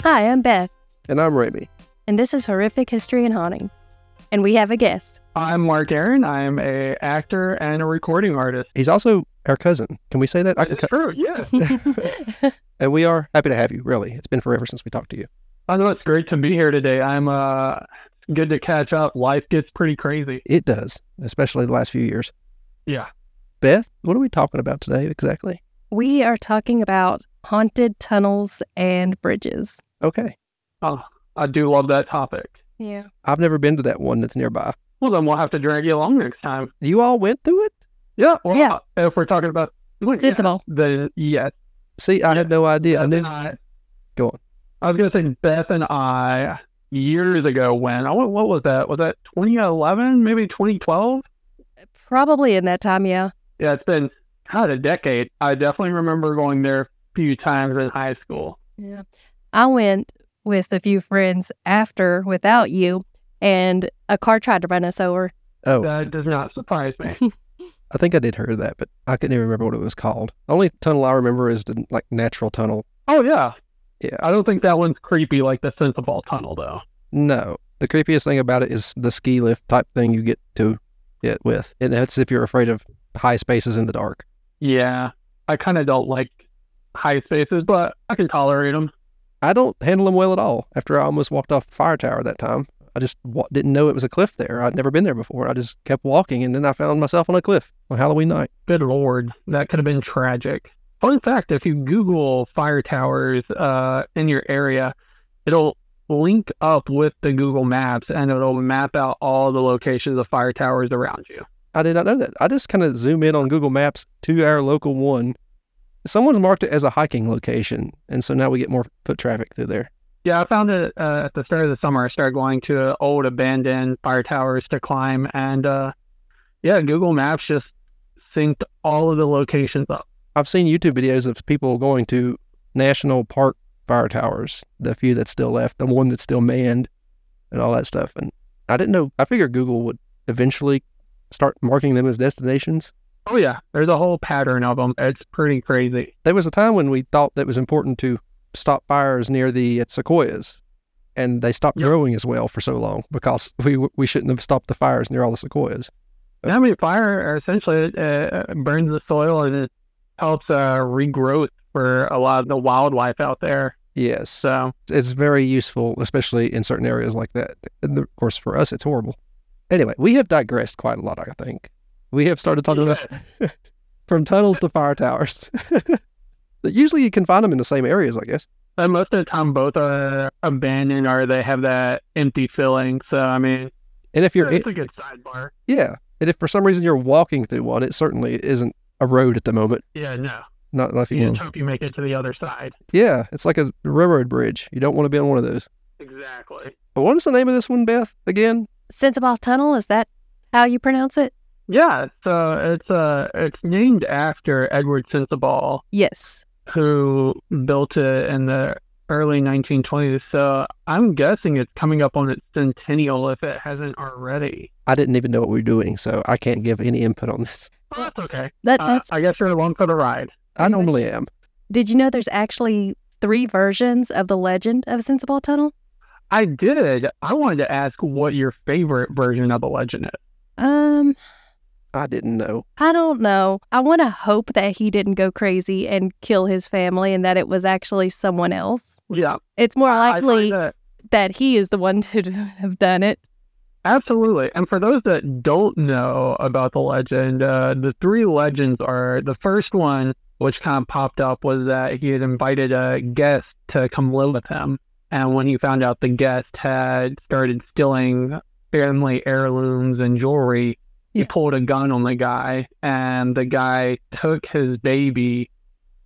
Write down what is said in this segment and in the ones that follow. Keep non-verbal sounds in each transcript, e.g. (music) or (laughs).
Hi, I'm Beth, And I'm Raimi. and this is Horrific History and Haunting. And we have a guest. I'm Mark Aaron. I'm a actor and a recording artist. He's also our cousin. Can we say that? I can It's cut- true, yeah. (laughs) and we are happy to have you, really. It's been forever since we talked to you. I know it's great to be here today. I'm uh good to catch up. Life gets pretty crazy. It does, especially the last few years. Yeah. Beth, what are we talking about today exactly? we are talking about haunted tunnels and bridges. Okay. Oh, I do love that topic. Yeah. I've never been to that one that's nearby. Well, then we'll have to drag you along next time. You all went through it? Yeah. Well, Yeah. Uh, if we're talking about well, yeah, Sensabaugh. then uh, yes. See, I had no idea. I Beth knew. and I, Go on. I was gonna say Beth and I years ago when oh, I went, what was that? Was that 2011? Maybe 2012? Probably in that time, yeah. Yeah, it's been God a decade. I definitely remember going there a few times in high school. Yeah. I went with a few friends after without you, and a car tried to run us over. Oh, That does not surprise me. (laughs) I think I did hear that, but I couldn't even remember what it was called. The only tunnel I remember is the like natural tunnel. oh yeah, Yeah. I don't think that one's creepy like the Sensabaugh Tunnel though. No. The creepiest thing about it is the ski lift type thing you get to it with. And that's if you're afraid of high spaces in the dark. Yeah, I kind of don't like high spaces, but I can tolerate them. I don't handle them well at all. After I almost walked off a fire tower that time, I just didn't know it was a cliff there. I'd never been there before. I just kept walking, and then I found myself on a cliff on Halloween night. Good lord, that could have been tragic. Fun fact: if you Google fire towers uh, in your area, it'll link up with the Google Maps and it'll map out all the locations of fire towers around you. I did not know that. I just kind of zoom in on Google Maps to our local one. Someone's marked it as a hiking location, and so now we get more foot traffic through there. Yeah, I found it uh, at the start of the summer. I started going to old abandoned fire towers to climb, and uh, yeah, Google Maps just synced all of the locations up. I've seen YouTube videos of people going to national park fire towers, the few that's still left, the one that's still manned, and all that stuff. And I didn't know. I figured Google would eventually start marking them as destinations. Oh yeah, there's a whole pattern of them. It's pretty crazy. There was a time when we thought that it was important to stop fires near the sequoias, and they stopped Yep. growing as well for so long because we we shouldn't have stopped the fires near all the sequoias. I mean, fire essentially uh, burns the soil and it helps uh, regrowth for a lot of the wildlife out there. Yes, So it's very useful, especially in certain areas like that. And of course, for us, it's horrible. Anyway, we have digressed quite a lot. I think we have started talking about (laughs) from tunnels to fire towers. (laughs) Usually, you can find them in the same areas, I guess. and most of the time, both are abandoned or they have that empty filling. So I mean, And if you're, it's a good sidebar. yeah, and if for some reason you're walking through one, it certainly isn't a road at the moment. Yeah, no. Not like You you just hope you make it to the other side. Yeah, it's like a railroad bridge. You don't want to be on one of those. Exactly. But what is the name of this one, Beth? Again? Sensabaugh Tunnel, is that how you pronounce it? Yeah, so it's uh it's named after Edward Sensabaugh, Yes. who built it in the early 1920s. So I'm guessing it's coming up on its centennial if it hasn't already. I didn't even know what we were doing, so I can't give any input on this. Well, that's okay. That Uh, that's I guess you're the one for the ride. I normally am. Did you know there's actually three versions of the legend of Sensabaugh Tunnel? I did. I wanted to ask what your favorite version of the legend is. Um, I didn't know. I don't know. I want to hope that he didn't go crazy and kill his family and that it was actually someone else. Yeah, It's more likely that that he is the one to (laughs) have done it. Absolutely. And for those that don't know about the legend, uh, the three legends are the first one, which kind of popped up, was that he had invited a guest to come live with him. And when he found out the guest had started stealing family heirlooms and jewelry, he Yeah. pulled a gun on the guy, and the guy took his baby,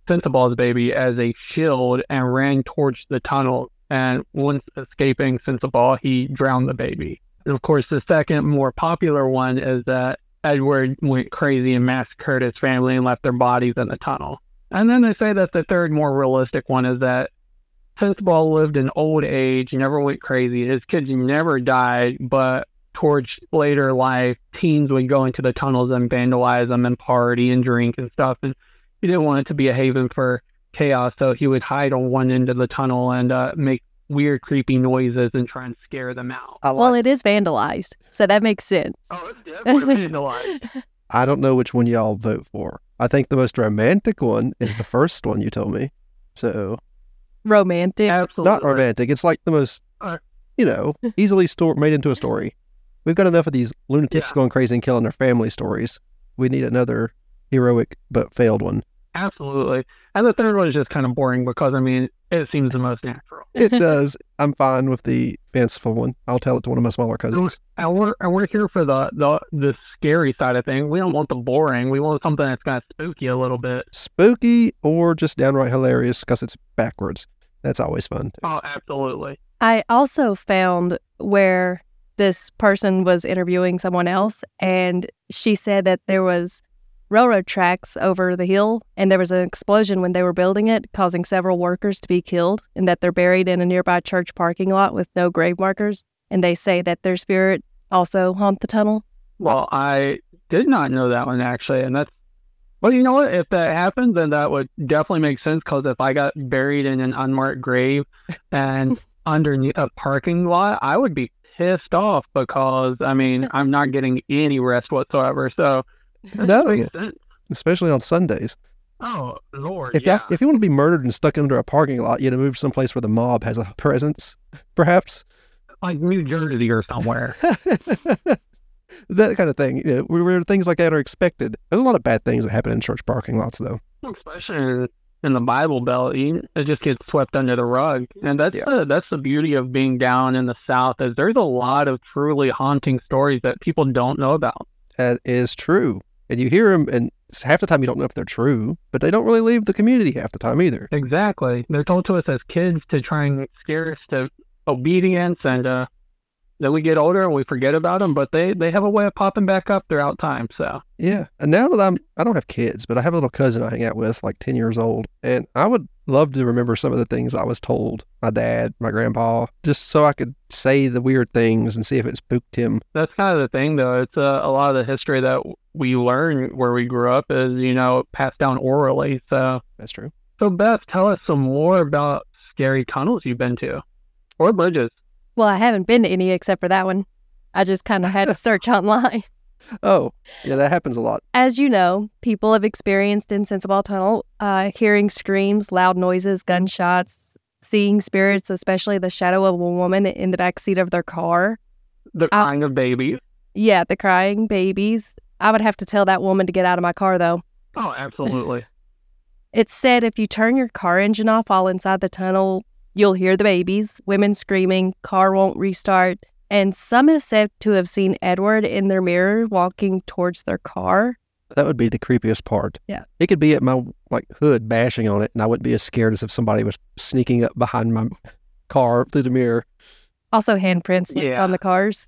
Sensabaugh's baby, as a shield and ran towards the tunnel. And once escaping Sensabaugh, he drowned the baby. And of course, the second more popular one is that Edward went crazy and massacred his family and left their bodies in the tunnel. And then they say that the third more realistic one is that Sensabaugh lived in old age, never went crazy. His kids never died, but towards later life, teens would go into the tunnels and vandalize them and party and drink and stuff. And he didn't want it to be a haven for chaos, so he would hide on one end of the tunnel and uh, make weird, creepy noises and try and scare them out. I Well, it is vandalized, so that makes sense. Oh, it's definitely (laughs) vandalized. I don't know which one y'all vote for. I think the most romantic one is the first one you told me. So Romantic. Absolutely. not romantic. It's like the most, Uh, you know, (laughs) easily store made into a story. We've got enough of these lunatics Yeah. going crazy and killing their family stories. We need another heroic but failed one. Absolutely. And the third one is just kind of boring because, I mean, it seems the most natural. It (laughs) does. I'm fine with the fanciful one. I'll tell it to one of my smaller cousins. And we're, and we're here for the, the the scary side of things. We don't want the boring. We want something that's kind of spooky a little bit. Spooky or just downright hilarious because it's backwards. That's always fun. too. Oh, absolutely. I also found where this person was interviewing someone else, and she said that there was railroad tracks over the hill, and there was an explosion when they were building it, causing several workers to be killed, and that they're buried in a nearby church parking lot with no grave markers. And they say that their spirit also haunt the tunnel. Well, I did not know that one actually, and that's. Well, you know what? If that happened, then that would definitely make sense. Because if I got buried in an unmarked grave and (laughs) underneath a parking lot, I would be pissed off because I mean (laughs) I'm not getting any rest whatsoever. So No. (laughs) makes. Especially on Sundays. Oh Lord, If yeah. ya- if you want to be murdered and stuck under a parking lot, you know, move someplace where the mob has a presence, perhaps. like New Jersey or somewhere. That kind of thing. You know, where, things like that are expected. There's a lot of bad things that happen in church parking lots, though. especially in, in the Bible Belt, it just gets swept under the rug, and that's Yeah. the, that's the beauty of being down in the South. Is there's a lot of truly haunting stories that people don't know about. That is true. And you hear them, and half the time you don't know if they're true, but they don't really leave the community half the time either. Exactly, they're told to us as kids to try and scare us to obedience, and uh, then we get older and we forget about them. But they they have a way of popping back up throughout time. So Yeah. And now that I'm, I don't have kids, but I have a little cousin I hang out with, like 10 years old. And I would love to remember some of the things I was told, my dad, my grandpa, just so I could say the weird things and see if it spooked him. that's kind of the thing, though. It's uh, a lot of the history that we learn where we grew up is you know passed down orally. So. That's true. So, Beth, tell us some more about scary tunnels you've been to or bridges. Well, I haven't been to any except for that one. I just kind of had to (laughs) search online. Oh, yeah, that happens a lot. As you know, people have experienced in Sensabaugh Tunnel, uh, hearing screams, loud noises, gunshots, seeing spirits, especially the shadow of a woman in the back seat of their car. The Uh, kind of babies. Yeah, the crying babies. I would have to tell that woman to get out of my car, though. Oh, absolutely. (laughs) It's said if you turn your car engine off while inside the tunnel, you'll hear the babies, women screaming, car won't restart. And some have said to have seen Edward in their mirror walking towards their car. That would be the creepiest part. Yeah. It could be at my like hood bashing on it, and I wouldn't be as scared as if somebody was sneaking up behind my car through the mirror. Also, handprints left Yeah. on the cars.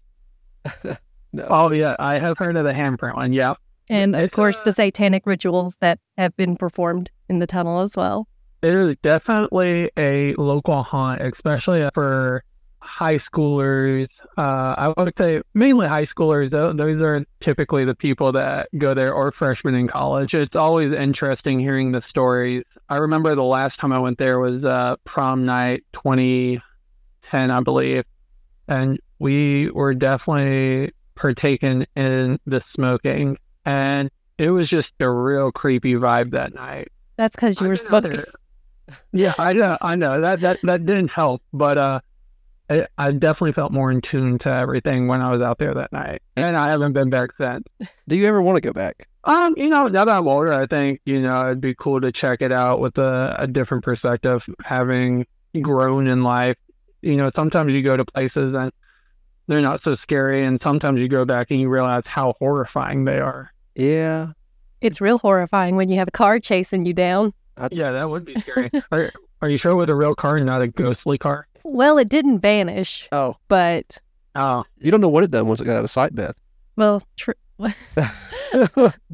(laughs) No. oh, yeah. I have heard of the handprint one. Yeah. And of course, uh, the satanic rituals that have been performed in the tunnel as well. It is definitely a local haunt, especially for high schoolers. Uh, I would say mainly high schoolers. Tho- Those are typically the people that go there or freshmen in college. It's always interesting hearing the stories. I remember the last time I went there was uh, prom night 2010, I believe. And we were definitely partaking in the smoking. And it was just a real creepy vibe that night. That's because you I've were smoking. there- Yeah, I know, I know that that that didn't help, but uh, I, I definitely felt more in tune to everything when I was out there that night, and I haven't been back since. Do you ever want to go back? Um, you know, now that I'm older, I think you know it'd be cool to check it out with a, a different perspective, having grown in life. You know, sometimes you go to places and they're not so scary, and sometimes you go back and you realize how horrifying they are. Yeah. It's real horrifying when you have a car chasing you down. I'd- Yeah, that would be scary. (laughs) are, are you sure with a real car and not a ghostly car? Well, it didn't vanish, Oh, but, Oh, you don't know what it done once it got out of sight, Beth. well, tr- (laughs)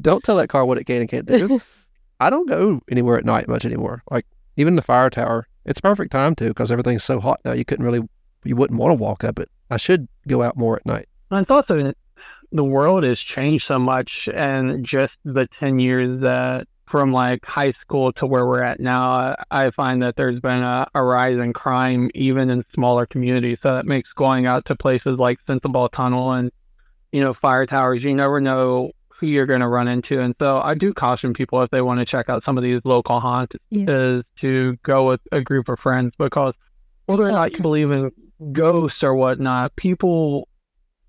don't tell that car what it can and can't do. (laughs) I don't go anywhere at night much anymore. Like even the fire tower, it's perfect time to because everything's so hot now. You couldn't really, you wouldn't want to walk up it. I should go out more at night. I thought also the world has changed so much, and just the ten years that from like high school to where we're at now, I, find that there's been a, a rise in crime even in smaller communities. So that makes going out to places like Sensabaugh Tunnel and you know fire towers. You never know who you're going to run into, and so I do caution people if they want to check out some of these local haunts Yeah. is to go with a group of friends because whether or not you believe in ghosts or whatnot, people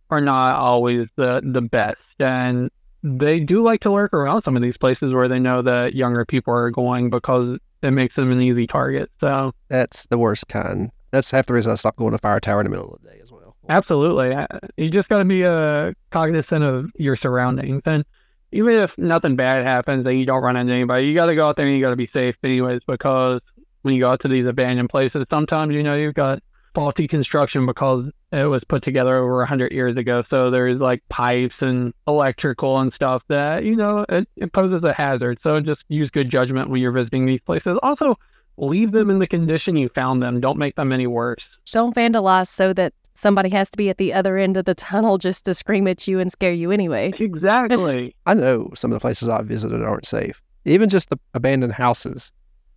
are not always the the best, and they do like to lurk around some of these places where they know that younger people are going because it makes them an easy target. So That's the worst kind. That's half the reason I stopped going to Fire Tower in the middle of the day as well. absolutely, you just got to be uh, cognizant of your surroundings, and even if nothing bad happens, that you don't run into anybody, you got to go out there and you got to be safe, anyways, because when you go out to these abandoned places, sometimes you know you've got faulty construction because it was put together over 100 years ago. So there's like pipes and electrical and stuff that, you know, it, it poses a hazard. So just use good judgment when you're visiting these places. Also, leave them in the condition you found them. Don't make them any worse. Don't vandalize so that somebody has to be at the other end of the tunnel just to scream at you and scare you anyway. Exactly. (laughs) I know some of the places I've visited aren't safe. Even just the abandoned houses.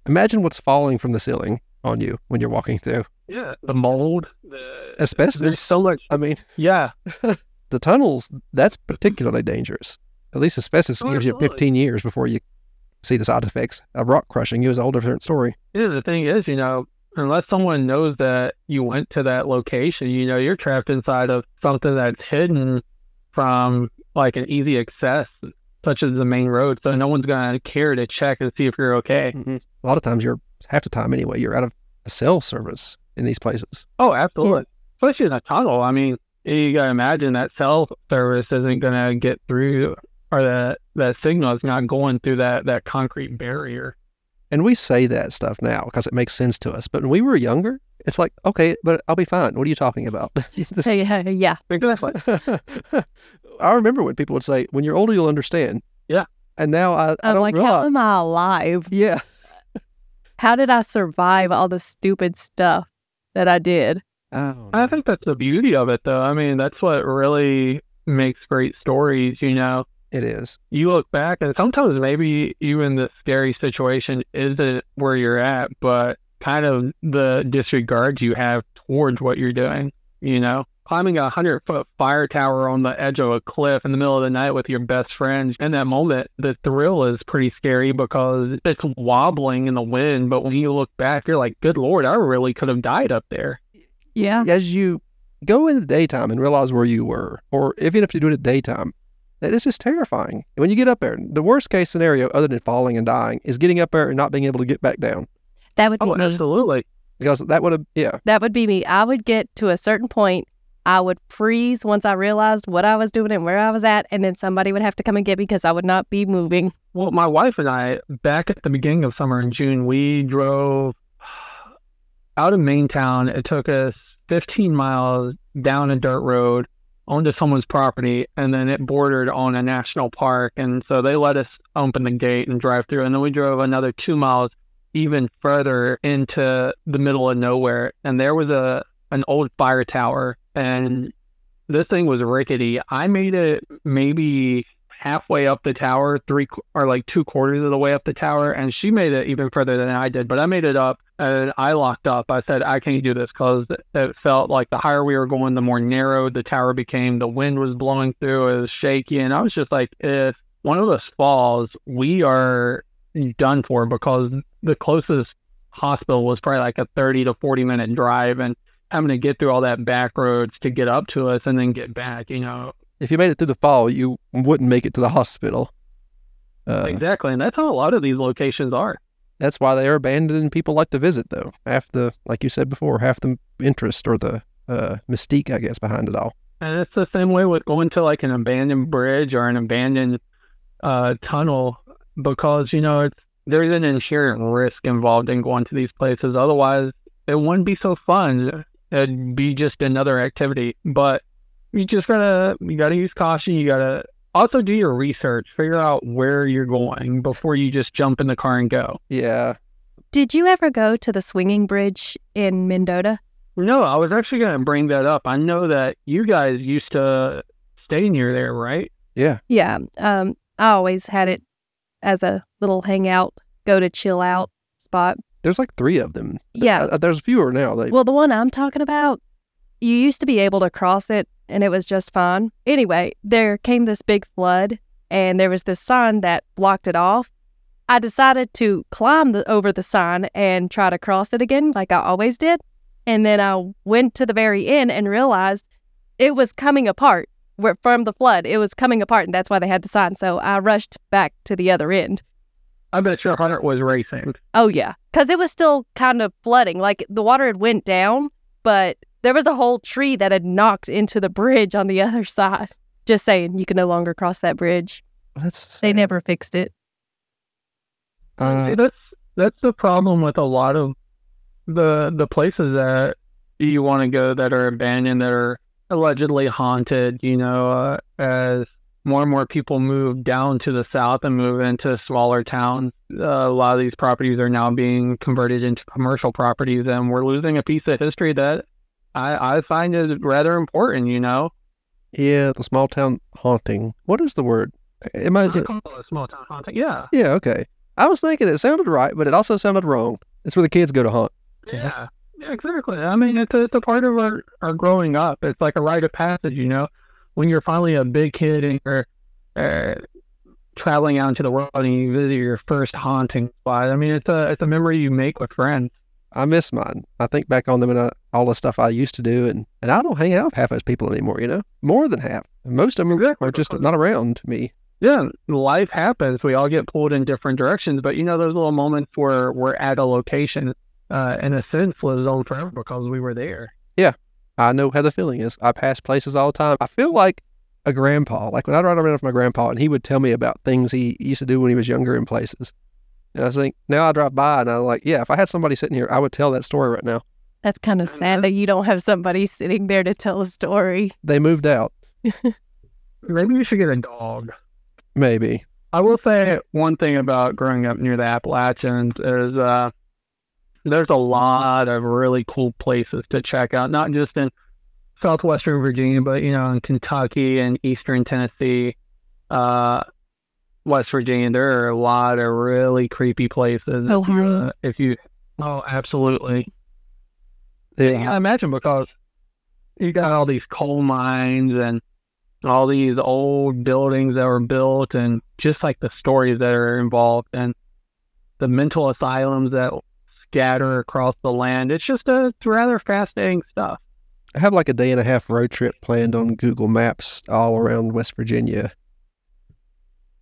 Imagine what's falling from the ceiling on you when you're walking through. Yeah. The mold, the Asbestos. There's so much. I mean, (laughs) Yeah. the tunnels, that's particularly dangerous. At least asbestos Oh, gives you absolutely. 15 years before you see the side effects. A rock crushing you is a whole different story. Yeah, the thing is, you know, unless someone knows that you went to that location, you know, you're trapped inside of something that's hidden from like an easy access, such as the main road. So no one's gonna care to check and see if you're okay. Mm-hmm. A lot of times you're, half the time anyway, you're out of a cell service in these places. Oh, absolutely. Especially in a tunnel. I mean, you gotta imagine that cell service isn't gonna get through, or that that signal is not going through that that concrete barrier. And we say that stuff now because it makes sense to us. But when we were younger, it's like, okay, but I'll be fine. What are you talking about? (laughs) This- So, yeah, (laughs) yeah. Exactly. (laughs) I remember when people would say, when you're older, you'll understand. Yeah. And now I, I I'm don't like, how am I alive? Yeah. How did I survive all the stupid stuff that I did? Oh, I think that's the beauty of it, though. I mean, that's what really makes great stories. You know, it is. you look back, and sometimes maybe even the scary situation isn't where you're at, but kind of the disregard you have towards what you're doing. You know, climbing a hundred foot fire tower on the edge of a cliff in the middle of the night with your best friend. In that moment, the thrill is pretty scary because it's wobbling in the wind. But when you look back, you're like, "Good lord, I really could have died up there." Yeah. As you go in the daytime and realize where you were, or even if you do it at daytime, that is just terrifying. When you get up there, the worst case scenario, other than falling and dying, is getting up there and not being able to get back down. That would be Oh, me. absolutely. Because that would have, yeah, That would be me. I would get to a certain point. I would freeze once I realized what I was doing and where I was at, and then somebody would have to come and get me because I would not be moving. Well, my wife and I, back at the beginning of summer in June, we drove out of main town. It took us 15 miles down a dirt road onto someone's property, and then it bordered on a national park. And so they let us open the gate and drive through. And then we drove another two miles even further into the middle of nowhere. And there was a an old fire tower, and this thing was rickety. I made it maybe halfway up the tower, three or like two quarters of the way up the tower, and she made it even further than I did. But I made it up, and I locked up. I said I can't do this because it felt like the higher we were going, the more narrow the tower became. The wind was blowing through, it was shaky, and I was just like, if one of us falls, we are done for because the closest hospital was probably like a 30 to 40 minute drive and having to get through all that back roads to get up to us and then get back you know if you made it through the fall, you wouldn't make it to the hospital. Uh, exactly and that's how a lot of these locations are That's why they are abandoned and people like to visit, though. Half the, like you said before, half the interest or the uh, mystique, I guess, behind it all. and it's the same way with going to like an abandoned bridge or an abandoned uh, tunnel because you know it's there's an inherent risk involved in going to these places otherwise it wouldn't be so fun it'd be just another activity but you just gotta you gotta use caution you gotta also do your research figure out where you're going before you just jump in the car and go Yeah. Did you ever go to the swinging bridge in Mendota? no i was actually gonna bring that up i know that you guys used to stay near there right Yeah. Yeah. Um, I always had it as a little hangout, go to chill out spot. There's like three of them. Yeah. Uh, there's fewer now. They, Well, the one I'm talking about, you used to be able to cross it and it was just fine. Anyway, there came this big flood and there was this sign that blocked it off. I decided to climb the, over the sign and try to cross it again, like I always did. And then I went to the very end and realized it was coming apart where, from the flood. It was coming apart, and that's why they had the sign. So I rushed back to the other end. I bet your heart was racing. Oh yeah, because it was still kind of flooding. Like the water had went down, but there was a whole tree that had knocked into the bridge on the (laughs) other side. Just saying, you can no longer cross that bridge. that's They sad. never fixed it. Uh, that's that's the problem with a lot of the the places that you want to go that are abandoned that are allegedly haunted. You know, uh, as more and more people move down to the south and move into smaller towns, uh, a lot of these properties are now being converted into commercial properties, and we're losing a piece of history that I, I find is rather important. You know, yeah, the small town haunting. What is the word? Am I? I call it a small town haunting. Yeah, Yeah, okay. I was thinking it sounded right, but it also sounded wrong. It's where the kids go to haunt. Yeah, yeah, exactly. I mean, it's a, it's a part of our, our growing up. It's like a rite of passage, you know. When you're finally a big kid and you're uh, traveling out into the world and you visit your first haunting spot. I mean, it's a it's a memory you make with friends. I miss mine. I think back on them and I, all the stuff I used to do, and, and I don't hang out with half those people anymore, you know? More than half. Most of them Exactly. are just not around me. Yeah, life happens. We all get pulled in different directions, but you know those little moments where we're at a location, uh, in a sense, lives on forever because we were there. I know how the feeling is. I pass places all the time. I feel like a grandpa. Like when I'd ride around with my grandpa and he would tell me about things he used to do when he was younger in places. And I think now I drive by and I'm like, yeah, if I had somebody sitting here, I would tell that story right now. That's kind of sad that you don't have somebody sitting there to tell a story. They moved out. (laughs) Maybe you should get a dog. Maybe. I will say one thing about growing up near the Appalachians is uh, there's a lot of really cool places to check out, not just in southwestern Virginia, but you know in Kentucky and eastern Tennessee, uh, West Virginia. There are a lot of really creepy places. If you, Ohio. uh, if you, oh, absolutely. Yeah. I imagine because you got all these coal mines and all these old buildings that were built and just like the stories that are involved and the mental asylums that scatter across the land. It's just a it's rather fascinating stuff. I have like a day and a half road trip planned on Google Maps all around West Virginia.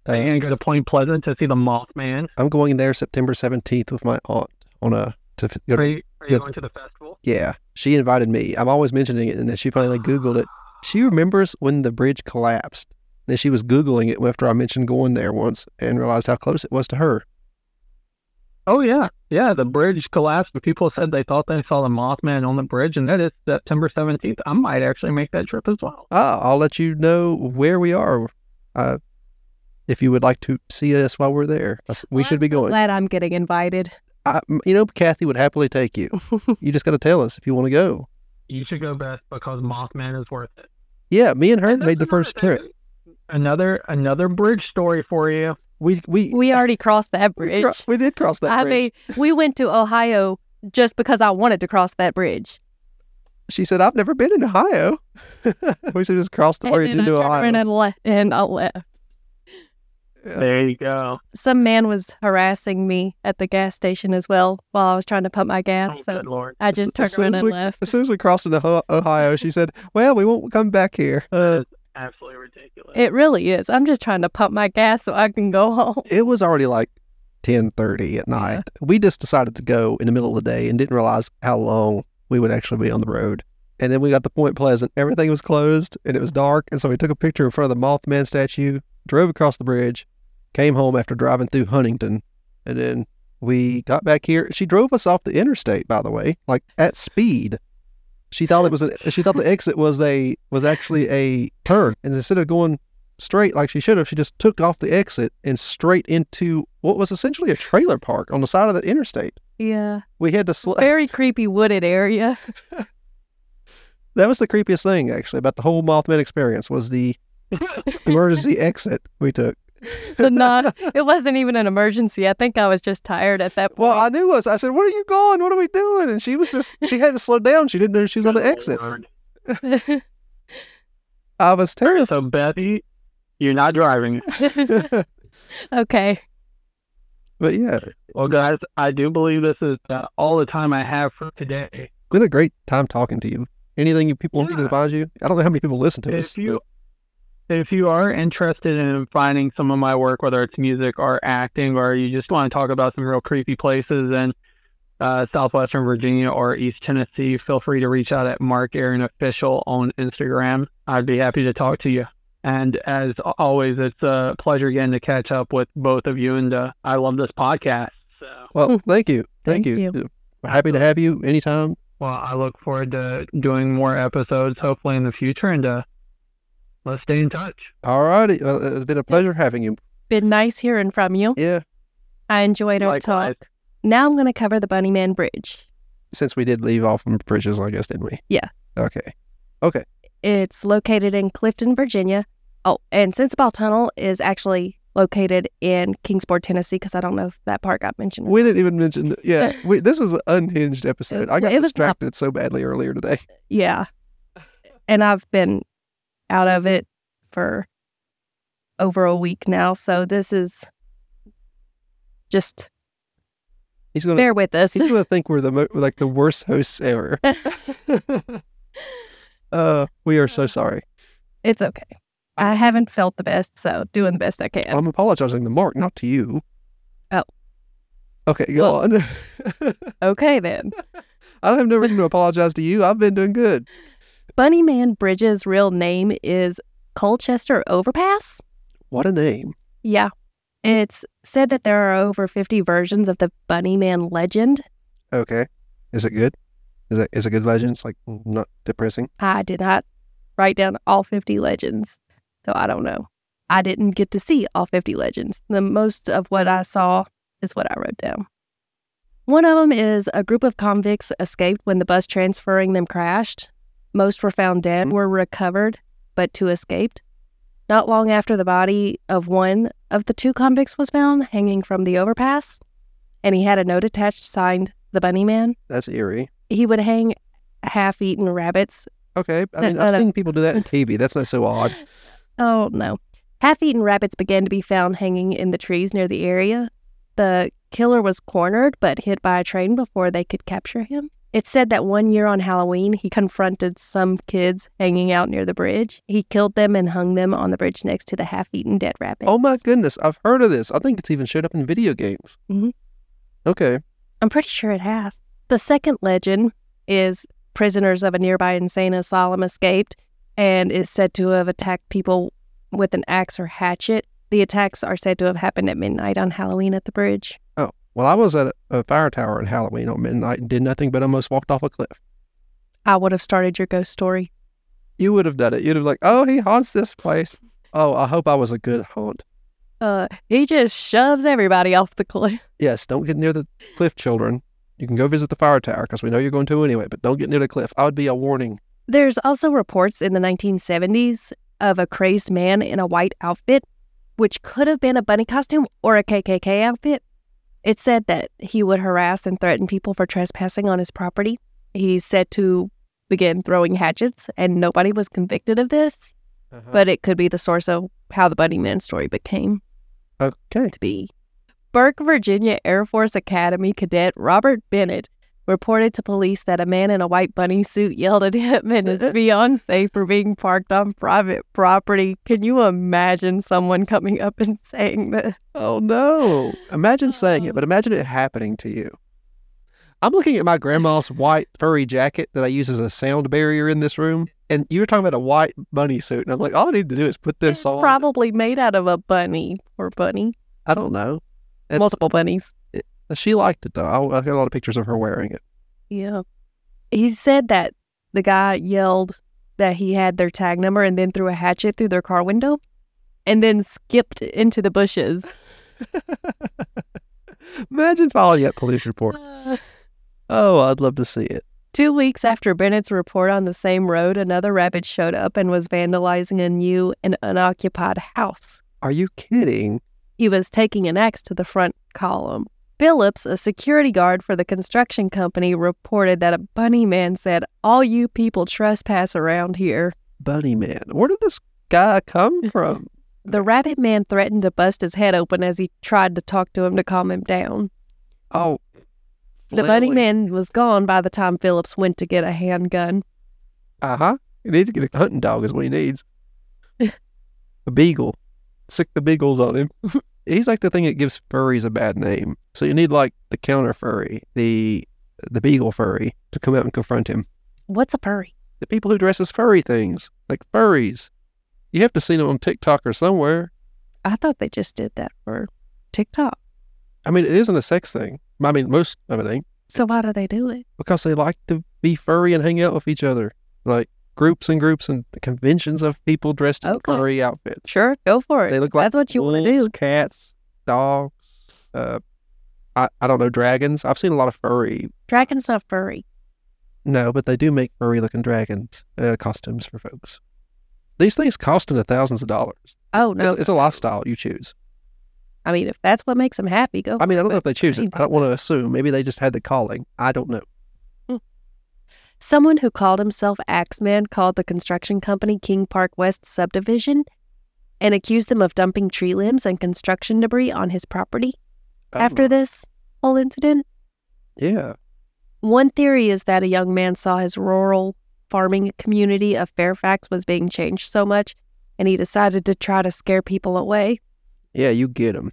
Uh, and go to Point Pleasant to see the Mothman. I'm going there September 17th with my aunt on a to go Are you, are you going to the festival? yeah. She invited me. I'm always mentioning it, and then she finally Googled it. She remembers when the bridge collapsed. Then she was googling it after I mentioned going there once, and realized how close it was to her. Oh yeah, yeah. The bridge collapsed, but people said they thought they saw the Mothman on the bridge, and that is September seventeenth. I might actually make that trip as well. Ah, I'll let you know where we are. Uh, if you would like to see us while we're there, Uh, we Well, should I'm be so going. Glad I'm getting invited. I, you know, Kathy would happily take you. (laughs) you just got to tell us if you want to go. You should go best because Mothman is worth it. Yeah, me and her And made the that's another first trip. Another another bridge story for you. We we We (laughs) already crossed that we, bridge. cro- we did cross that I bridge. mean, we went to Ohio just because I wanted to cross that bridge. she said, "I've never been in Ohio." (laughs) we should just cross the And bridge then into turned Ohio. and left. And I left. Yeah. There you go. Some man was harassing me at the gas station as well while I was trying to pump my gas. Oh, so good lord. I just as turned soon around as and we- left. As soon as we crossed into Ohio, she said, "Well, we won't come back here." Uh, absolutely ridiculous. It really is. I'm just trying to pump my gas so I can go (laughs) home. It was already like ten thirty at night. We just decided to go in the middle of the day and didn't realize how long we would actually be on the road. And then we got to Point Pleasant. Everything was closed and it was mm-hmm. dark. And so we took a picture in front of the Mothman statue, drove across the bridge, came home after driving through Huntington, and then we got back here. She drove us off the interstate, by the way, like at speed. She thought it was a, she thought the exit was a was actually a turn, and instead of going straight like she should have, she just took off the exit and straight into what was essentially a trailer park on the side of the interstate. Yeah. We had to sl- (laughs) Very creepy wooded area. (laughs) that was the creepiest thing actually about the whole Mothman experience was the (laughs) emergency exit we took. (laughs) the non. It wasn't even an emergency. I think I was just tired at that point. Well, I knew us. I said, "Where are you going? What are we doing?" And she was just she had to slow down. She didn't know she was on the exit. (laughs) I was terrified. So Betty, you're not driving. (laughs) okay. But yeah, Well, guys, I do believe this is uh, all the time I have for today. been a great time talking to you. Anything you people need to advise you? I don't know how many people listen to us. If you if you are interested in finding some of my work, whether it's music or acting, or you just want to talk about some real creepy places in uh, southwestern Virginia or East Tennessee, feel free to reach out at Mark Aaron Official on Instagram. I'd be happy to talk to you. And as always, it's a pleasure again to catch up with both of you. And uh, I love this podcast. So, Well, thank you. Thank, Thank you. you. We're happy to have you anytime. well, I look forward to doing more episodes, hopefully in the future. And uh, let's stay in touch. All righty. Well, it's been a pleasure having you. Been nice hearing from you. Yeah. I enjoyed our Likewise. talk. Now I'm going to cover the Bunnyman Bridge. Since we did leave off from bridges, I guess, didn't we? Yeah. Okay. Okay. It's located in Clifton, Virginia. Oh, and Sensabaugh Tunnel is actually located in Kingsport, Tennessee, because I don't know if that part got mentioned. We didn't even mention. Yeah. (laughs) We, this was an unhinged episode. I got It was not- distracted so badly earlier today. Yeah. And I've been out of it for over a week now. So this is just He's gonna. bear with us. He's gonna (laughs) think we're the mo- like the worst hosts ever. (laughs) (laughs) uh, we are so sorry. It's okay. I haven't felt the best, so doing the best I can. I'm apologizing to Mark, not to you. Oh. Okay, go Well- on. okay then. I don't have no reason to apologize to you. I've been doing good. Bunnyman Bridge's real name is Colchester Overpass. What a name. Yeah. It's said that there are over 50 versions of the Bunnyman legend. Okay. Is it good? Is it is it good legend? It's like not depressing. I did not write down all 50 legends, so I don't know. I didn't get to see all 50 legends. The most of what I saw is what I wrote down. One of them is a group of convicts escaped when the bus transferring them crashed. Most were found dead, Mhm. were recovered, but two escaped. Not long after the body of one of the two convicts was found hanging from the overpass, and he had a note attached signed the Bunny Man. That's eerie. He would hang half eaten rabbits Okay. I mean, no, I've no. seen people do that in (laughs) TV. That's not so odd. Oh, no. Half eaten rabbits began to be found hanging in the trees near the area. The killer was cornered but hit by a train before they could capture him. It's said that one year on Halloween, he confronted some kids hanging out near the bridge. He killed them and hung them on the bridge next to the half eaten dead rabbits. Oh my goodness, I've heard of this. I think it's even showed up in video games. Mhm. Okay. I'm pretty sure it has. The second legend is prisoners of a nearby insane asylum escaped and is said to have attacked people with an axe or hatchet. The attacks are said to have happened at midnight on Halloween at the bridge. Oh, well, I was at a, fire tower on Halloween on midnight and did nothing but almost walked off a cliff. I would have started your ghost story. You would have done it. You'd have like, oh, he haunts this place. Oh, I hope I was a good haunt. Uh, he just shoves everybody off the cliff. Yes, don't get near the cliff, children. You can go visit the fire tower because we know you're going to anyway, but don't get near the cliff. I would be a warning. There's also reports in the 1970s of a crazed man in a white outfit, which could have been a bunny costume or a KKK outfit. It said that he would harass and threaten people for trespassing on his property. He's said to begin throwing hatchets, and nobody was convicted of this, uh-huh. but it could be the source of how the Bunny Man story became okay. to be. Burke, Virginia Air Force Academy cadet Robert Bennett reported to police that a man in a white bunny suit yelled at him and his (laughs) fiancee for being parked on private property. Can you imagine someone coming up and saying that? Oh no! Imagine saying it, uh. but imagine it happening to you. I'm looking at my grandma's white furry jacket that I use as a sound barrier in this room, and you were talking about a white bunny suit, and I'm like, all I need to do is put this It's on. probably made out of a bunny or bunny. I don't know. It's- Multiple bunnies. She liked it though. I, I got a lot of pictures of her wearing it. Yeah. He said that the guy yelled that he had their tag number and then threw a hatchet through their car window and then skipped into the bushes. (laughs) Imagine following that police report. (sighs) Oh, I'd love to see it. Two weeks after Bennett's report on the same road, another rabbit showed up and was vandalizing a new and unoccupied house. Are you kidding? He was taking an axe to the front column. Phillips, a security guard for the construction company, reported that a bunny man said, All you people trespass around here. Bunny man. Where did this guy come (laughs) from? The rabbit man threatened to bust his head open as he tried to talk to him to calm him down. Oh. The bunny man was gone by the time Phillips went to get a handgun. Uh huh. He needs to get a hunting dog, is what he needs. (laughs) a beagle. Sick the beagles on him. (laughs) He's like the thing that gives furries a bad name. So you need like the counter furry, the the beagle furry, to come out and confront him. What's a furry? The people who dress as furry things, like furries. You have to see them on TikTok or somewhere. I thought they just did that for TikTok. I mean, it isn't a sex thing. I mean, most of it ain't So why do they do it? because they like to be furry and hang out with each other, like groups and groups and conventions of people dressed in Okay. furry outfits. Sure, go for it. They look like That's what you want to do. Cats, dogs. Uh, I I don't know dragons. I've seen a lot of furry. Dragon's not furry. No, but they do make furry looking dragons uh, costumes for folks. These things cost in the thousands of dollars. Oh, It's- no. it's, it's a lifestyle you choose. I mean, if that's what makes them happy, go. I mean, I don't know if they choose it. I don't want to assume. Maybe they just had the calling. I don't know. Someone who called himself Axeman called the construction company King Park West Subdivision and accused them of dumping tree limbs and construction debris on his property. Oh, After Oh, this whole incident, yeah, one theory is that a young man saw his rural farming community of Fairfax was being changed so much, and he decided to try to scare people away yeah, you get them.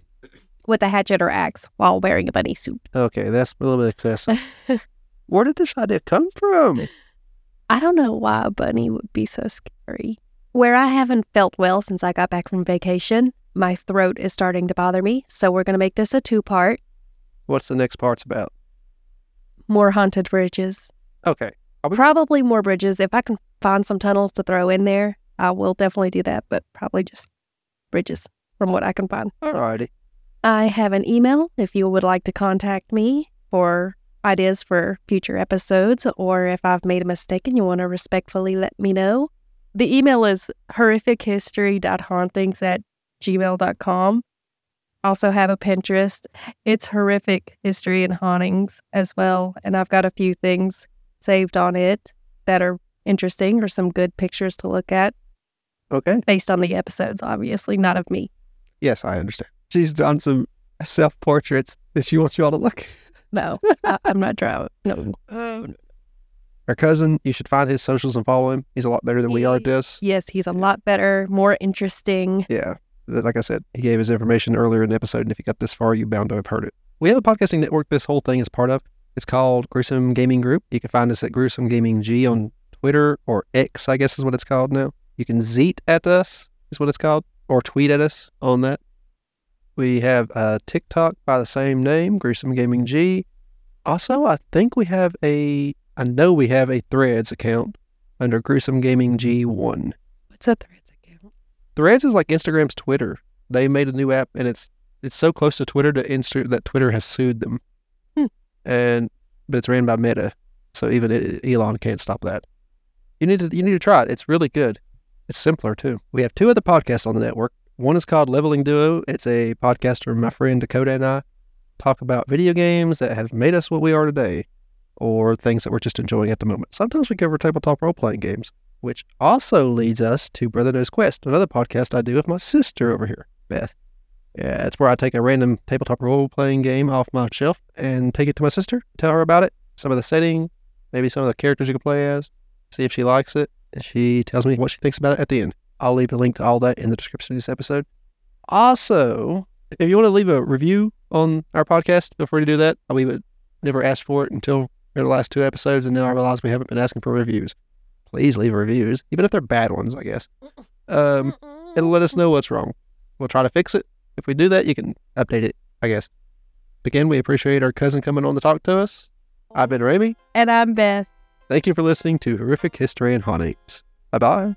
with a hatchet or axe while wearing a bunny suit. Okay, that's a little bit excessive. (laughs) Where did this idea come from? I don't know why a bunny would be so scary. Where I haven't felt well since I got back from vacation, my throat is starting to bother me, so we're going to make this a two part. What's the next part's about? More haunted bridges. Okay, Probably more bridges. If I can find some tunnels to throw in there, I will definitely do that, but probably just bridges from what I can find. So alrighty. I have an email if you would like to contact me for ideas for future episodes, or if I've made a mistake and you want to respectfully let me know. The email is horrifichistory.hauntings at gmail.com. Also have a Pinterest. It's horrific history and hauntings as well. And I've got a few things saved on it that are interesting or some good pictures to look at Okay. based on the episodes, obviously, not of me. Yes, I understand. She's done some self portraits that she wants you all to look. (laughs) No, I, I'm not trying. No. Um, Our cousin, you should find his socials and follow him. He's a lot better than we are at this. Yes, he's a lot better, more interesting. Yeah. Like I said, he gave his information earlier in the episode, and if you got this far, you bound to have heard it. We have a podcasting network this whole thing is part of. It's called Gruesome Gaming Group. You can find us at Gruesome Gaming G on Twitter or X, I guess is what it's called now. You can zeet at us, is what it's called, or tweet at us on that. We have a TikTok by the same name, Gruesome Gaming G. Also, I think we have a, I know we have a Threads account under Gruesome Gaming G1. What's a Threads account? Threads is like Instagram's Twitter. They made a new app, and it's it's so close to Twitter that Insta- that Twitter has sued them. Hmm. And but it's ran by Meta, so even it, Elon can't stop that. You need to you need to try it. It's really good. It's simpler too. We have two other podcasts on the network. One is called Leveling Duo. It's a podcast where my friend Dakota and I talk about video games that have made us what we are today, or things that we're just enjoying at the moment. Sometimes we cover tabletop role playing games which also leads us to Brother Knows Quest, another podcast I do with my sister over here, Beth. Yeah, it's where I take a random tabletop role playing game off my shelf and take it to my sister, tell her about it, some of the setting, maybe some of the characters you can play as, see if she likes it, and she tells me what she thinks about it at the end. I'll leave a link to all that in the description of this episode. Also, if you want to leave a review on our podcast, feel free to do that. We would never ask for it until the last two episodes, and now I realize we haven't been asking for reviews please leave reviews, even if they're bad ones, I guess. Um, it'll let us know what's wrong. We'll try to fix it. If we do that, you can update it, I guess. Again, we appreciate our cousin coming on to talk to us. I've been Ramy. And I'm Beth. Thank you for listening to Horrific History and Hauntings. Bye bye.